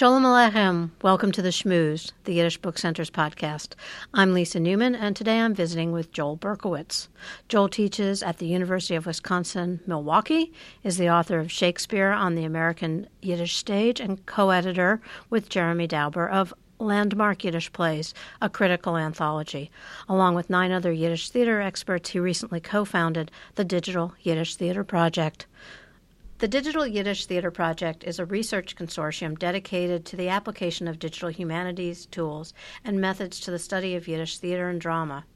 Shalom Aleichem. Welcome to the Schmooze, the Yiddish Book Center's podcast. I'm Lisa Newman, and today I'm visiting with Joel Berkowitz. Joel teaches at the University of Wisconsin Milwaukee, is the author of Shakespeare on the American Yiddish Stage, and co editor with Jeremy Dauber of Landmark Yiddish Plays, a critical anthology. Along with nine other Yiddish theater experts, he recently co founded the Digital Yiddish Theater Project. The Digital Yiddish Theater Project is a research consortium dedicated to the application of digital humanities tools and methods to the study of Yiddish theater and drama.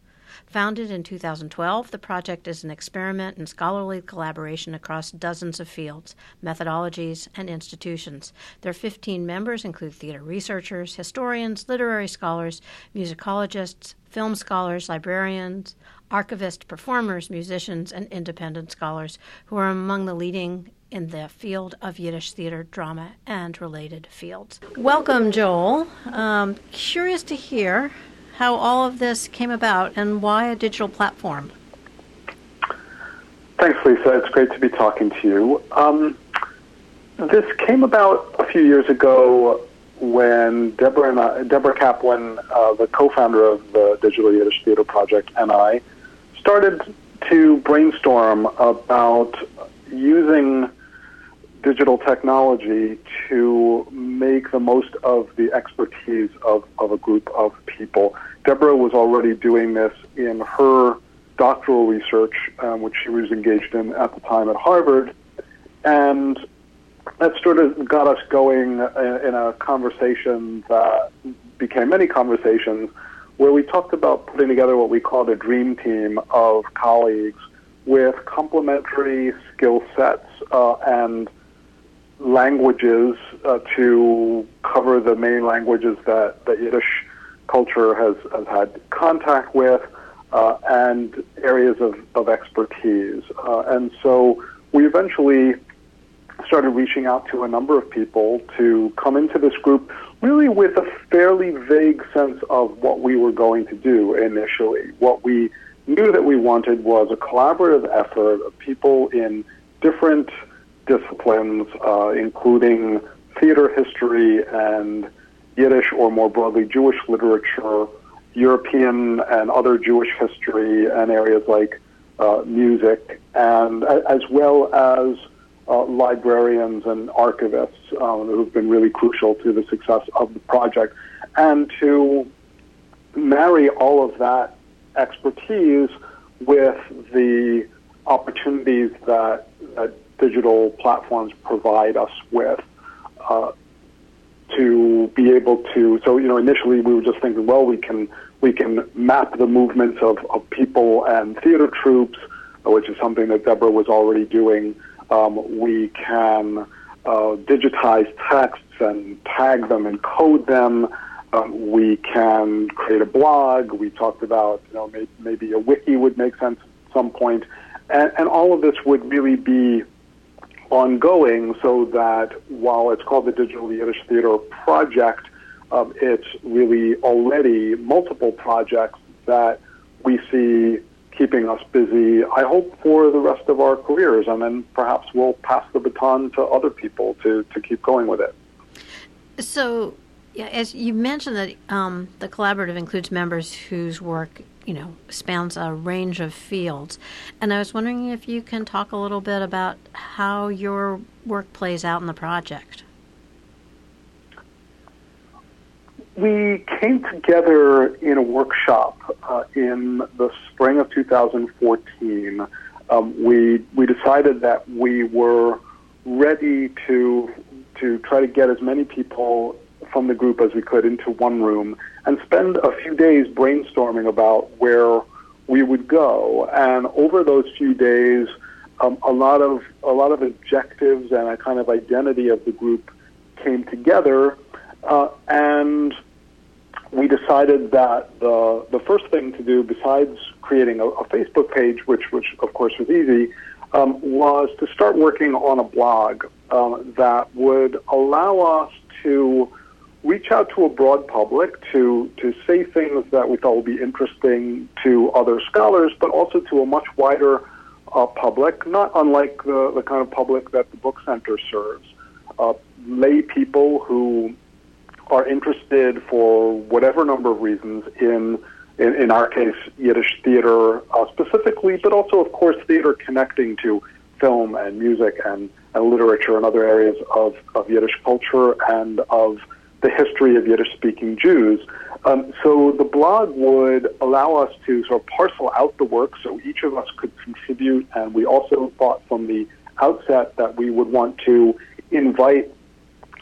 Founded in 2012, the project is an experiment in scholarly collaboration across dozens of fields, methodologies, and institutions. Their 15 members include theater researchers, historians, literary scholars, musicologists, film scholars, librarians, archivists, performers, musicians, and independent scholars who are among the leading in the field of Yiddish theater, drama, and related fields. Welcome, Joel. Um, curious to hear how all of this came about and why a digital platform. Thanks, Lisa. It's great to be talking to you. Um, this came about a few years ago when Deborah, and I, Deborah Caplan, uh, the co-founder of the Digital Yiddish Theater Project, and I started to brainstorm about using digital technology to make the most of the expertise of, of a group of people. Deborah was already doing this in her doctoral research, um, which she was engaged in at the time at Harvard, and that sort of got us going in a conversation that became many conversations where we talked about putting together what we called a dream team of colleagues with complementary skill sets uh, and languages uh, to cover the main languages that, the Yiddish culture has, has had contact with uh, and areas of, of expertise. Uh, and so we eventually started reaching out to a number of people to come into this group really with a fairly vague sense of what we were going to do initially. What we knew that we wanted was a collaborative effort of people in different disciplines, uh, including theater history and Yiddish or more broadly Jewish literature, European and other Jewish history, and areas like uh, music, and as well as uh, librarians and archivists um, who've been really crucial to the success of the project, and to marry all of that expertise with the opportunities that, that digital platforms provide us with uh, to be able to. So you know, initially we were just thinking, well, we can we can map the movements of, of people and theater troupes, which is something that Deborah was already doing. Um, we can uh, digitize texts and tag them and code them. Um, we can create a blog. We talked about, you know, maybe, maybe a wiki would make sense at some point. And, and all of this would really be ongoing so that while it's called the Digital Yiddish Theater Project, um, it's really already multiple projects that we see keeping us busy, I hope, for the rest of our careers. And then perhaps we'll pass the baton to other people to, to keep going with it. So, yeah, as you mentioned that um, the collaborative includes members whose work you know spans a range of fields. And i was wondering if you can talk a little bit about how your work plays out in the project. We came together in a workshop uh, in the spring of 2014 um, we we decided that we were ready to to try to get as many people from the group as we could into one room and spend a few days brainstorming about where we would go. And over those few days, um, a lot of a lot of objectives and a kind of identity of the group came together, uh, and we decided that the the first thing to do, besides creating a, a Facebook page, which which of course was easy, um, was to start working on a blog um, that would allow us to reach out to a broad public to, to say things that we thought would be interesting to other scholars, but also to a much wider uh, public, not unlike the, the kind of public that the Book Center serves. Uh, lay people who are interested for whatever number of reasons in in, in our case Yiddish theater uh, specifically, but also of course theater connecting to film and music and, and literature and other areas of, of Yiddish culture and of the history of Yiddish speaking Jews. Um, so the blog would allow us to sort of parcel out the work so each of us could contribute, and we also thought from the outset that we would want to invite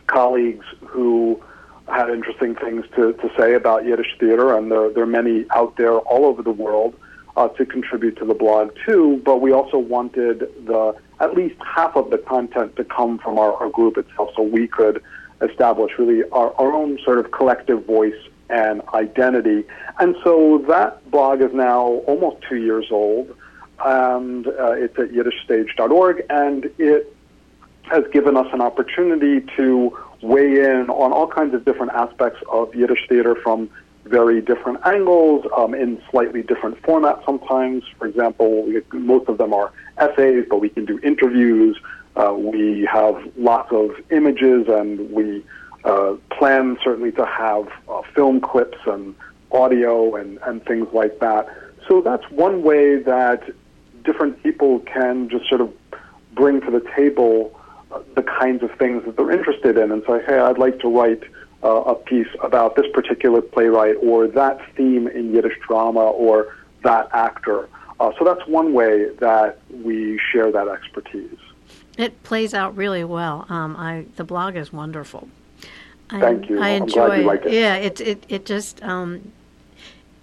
colleagues who had interesting things to, to say about Yiddish theater, and there, there are many out there all over the world uh, to contribute to the blog too. But we also wanted the at least half of the content to come from our, our group itself, so we could establish really our, our own sort of collective voice and identity. And so that blog is now almost two years old, and uh, it's at yiddishstage.org, and it has given us an opportunity to weigh in on all kinds of different aspects of Yiddish theater from very different angles um, in slightly different formats sometimes. For example, most of them are essays, but we can do interviews. Uh, we have lots of images, and we uh, plan certainly to have uh, film clips and audio and, and things like that. So that's one way that different people can just sort of bring to the table uh, the kinds of things that they're interested in and say, hey, I'd like to write uh, a piece about this particular playwright or that theme in Yiddish drama or that actor. So that's one way that we share that expertise. It plays out really well. Um, I the blog is wonderful. I, Thank you. I I'm enjoy. Like it. Yeah, it it it just um,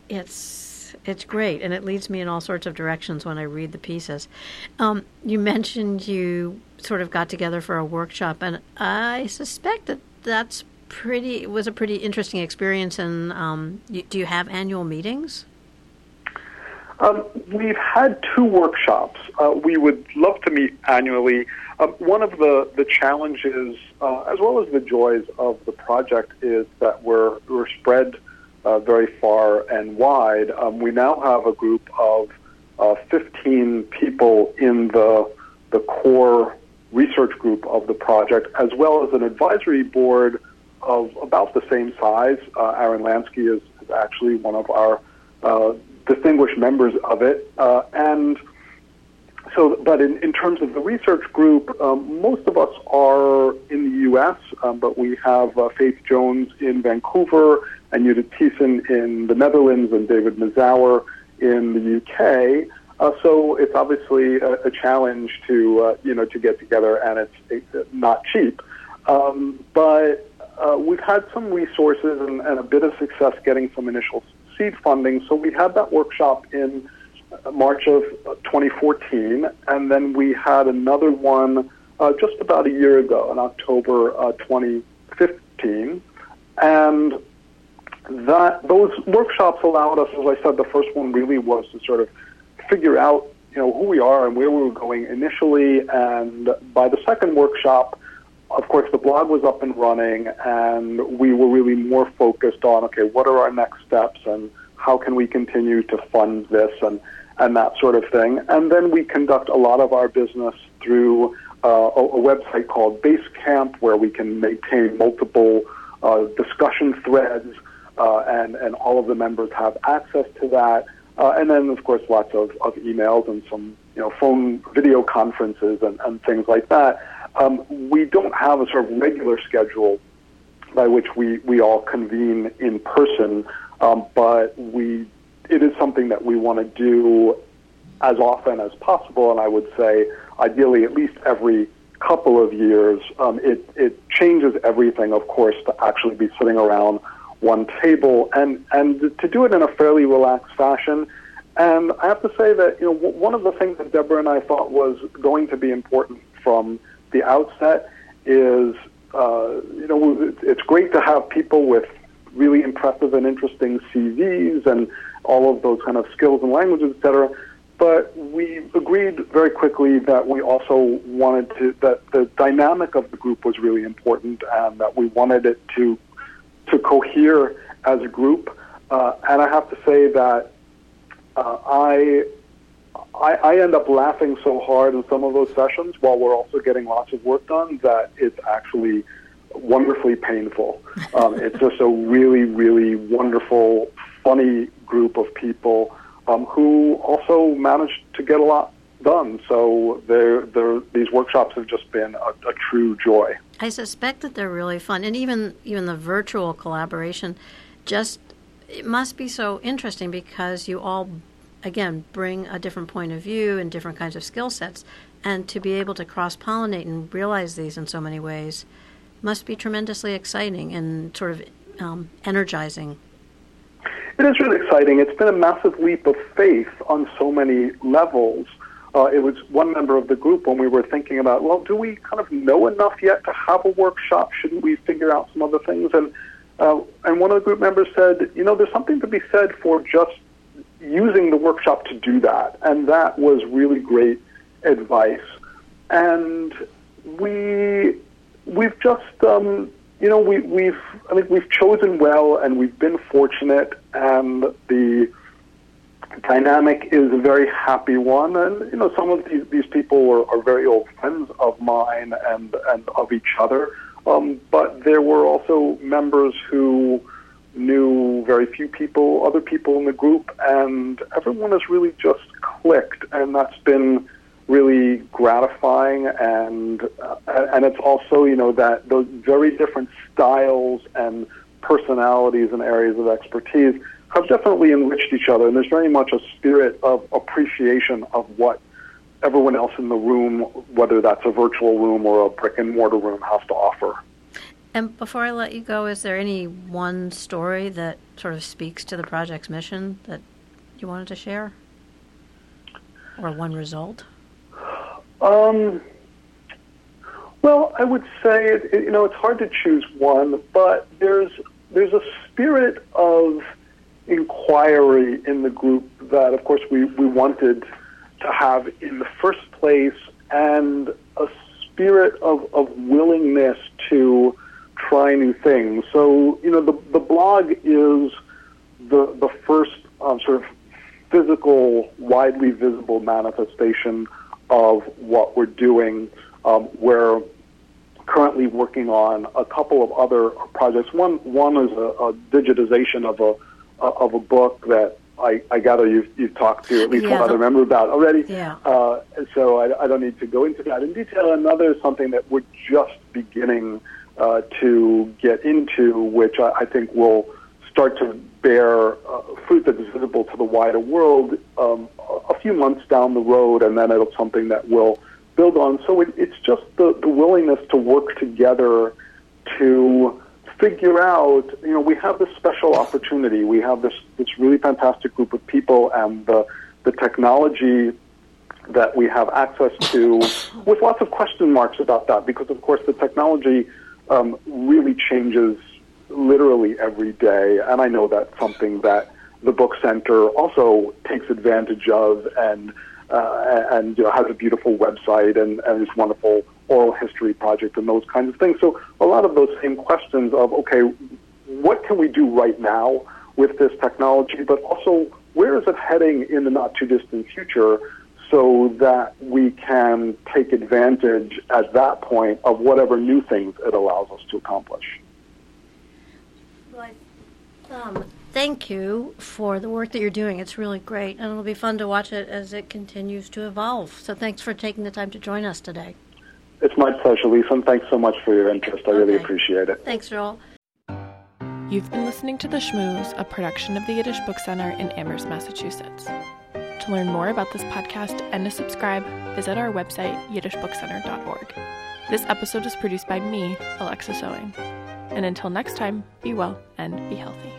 it's it's great, and it leads me in all sorts of directions when I read the pieces. Um, you mentioned you sort of got together for a workshop, and I suspect that that's pretty was a pretty interesting experience. And um, you, do you have annual meetings? Um, we've had two workshops. Uh, we would love to meet annually. Um, one of the, the challenges, uh, as well as the joys of the project, is that we're, we're spread uh, very far and wide. Um, we now have a group of uh, 15 people in the, the core research group of the project, as well as an advisory board of about the same size. Uh, Aaron Lansky is, is actually one of our uh, distinguished members of it. Uh, and so, but in, in terms of the research group, um, most of us are in the U.S., um, but we have uh, Faith Jones in Vancouver and Judith Thissen in the Netherlands and David Mazower in the U.K. Uh, so it's obviously a, a challenge to uh, you know to get together, and it's, it's not cheap. Um, but uh, we've had some resources and, and a bit of success getting some initial seed funding. So we had that workshop in March of uh, 2014, and then we had another one uh, just about a year ago in October uh, 2015. And that those workshops allowed us, as I said, the first one really was to sort of figure out, you know, who we are and where we were going initially. And by the second workshop, of course, the blog was up and running, and we were really more focused on okay, what are our next steps, and how can we continue to fund this, and and that sort of thing. And then we conduct a lot of our business through uh, a, a, website called Basecamp, where we can maintain multiple uh, discussion threads, uh, and and all of the members have access to that. Uh, and then, of course, lots of, of emails and some you know phone video conferences and, and things like that. Um, we don't have a sort of regular schedule by which we, we all convene in person, um, but we it is something that we want to do as often as possible, and I would say ideally at least every couple of years. Um, it it changes everything, of course, to actually be sitting around one table and and to do it in a fairly relaxed fashion. And I have to say that you know one of the things that Deborah and I thought was going to be important from the outset is, uh, you know, it's great to have people with really impressive and interesting CVs and all of those kind of skills and languages, et cetera. But we agreed very quickly that we also wanted to that the dynamic of the group was really important, and that we wanted it to to cohere as a group. Uh, and I have to say that uh, I I, I end up laughing so hard in some of those sessions while we're also getting lots of work done that it's actually wonderfully painful. Um, it's just a really, really wonderful, funny group of people um, who also managed to get a lot done. So they're, they're, these workshops have just been a, a true joy. I suspect that they're really fun, and even even the virtual collaboration, just it must be so interesting because you all, again, bring a different point of view and different kinds of skill sets, and to be able to cross pollinate and realize these in so many ways must be tremendously exciting and sort of um, energizing. It is really exciting. It's been a massive leap of faith on so many levels. Uh, it was one member of the group when we were thinking about, well, do we kind of know enough yet to have a workshop? Shouldn't we figure out some other things? And uh, and one of the group members said, you know, there's something to be said for just using the workshop to do that, and that was really great advice. And we we've just um, you know we, we've I think we've chosen well, and we've been fortunate, and the dynamic is a very happy one. And you know, some of these these people are, are very old friends of mine and and of each other. Um, but there were also members who knew very few people, other people in the group, and everyone has really just clicked, and that's been really gratifying. And uh, and it's also you know that those very different styles and personalities and areas of expertise have definitely enriched each other, and there's very much a spirit of appreciation of what everyone else in the room, whether that's a virtual room or a brick and mortar room, has to offer. And before I let you go, is there any one story that sort of speaks to the project's mission that you wanted to share? Or one result? Um, well, I would say, it, you know, it's hard to choose one, but there's, there's a spirit of inquiry in the group that, of course, we, we wanted to have in the first place and a spirit of, of willingness to try new things. So, you know, the, the blog is the, the first um, sort of physical, widely visible manifestation of what we're doing. Um, we're currently working on a couple of other projects. One, one is a, a digitization of a, of a book that I, I gather you've, you've talked to at least Yeah, one other member about already. Yeah. Uh, so I, I don't need to go into that in detail. Another is something that we're just beginning uh, to get into, which I, I think will start to bear uh, fruit that is visible to the wider world um, a few months down the road, and then it'll something that we'll build on. So it, it's just the, the willingness to work together to figure out, you know, we have this special opportunity. We have this, this really fantastic group of people and the, the technology that we have access to with lots of question marks about that because, of course, the technology um, really changes literally every day. And I know that's something that the book center also takes advantage of and uh, and you know, has a beautiful website and, and this wonderful oral history project and those kinds of things. So a lot of those same questions of okay, what can we do right now with this technology, but also where is it heading in the not too distant future so that we can take advantage at that point of whatever new things it allows us to accomplish. Um, thank you for the work that you're doing. It's really great, and it'll be fun to watch it as it continues to evolve. So thanks for taking the time to join us today. It's my pleasure, Lisa, and thanks so much for your interest. I really appreciate it. Thanks, Joel. You've been listening to The Schmooze, a production of the Yiddish Book Center in Amherst, Massachusetts. To learn more about this podcast and to subscribe, visit our website, yiddishbookcenter.org. This episode is produced by me, Alexa Sewing. And until next time, be well and be healthy.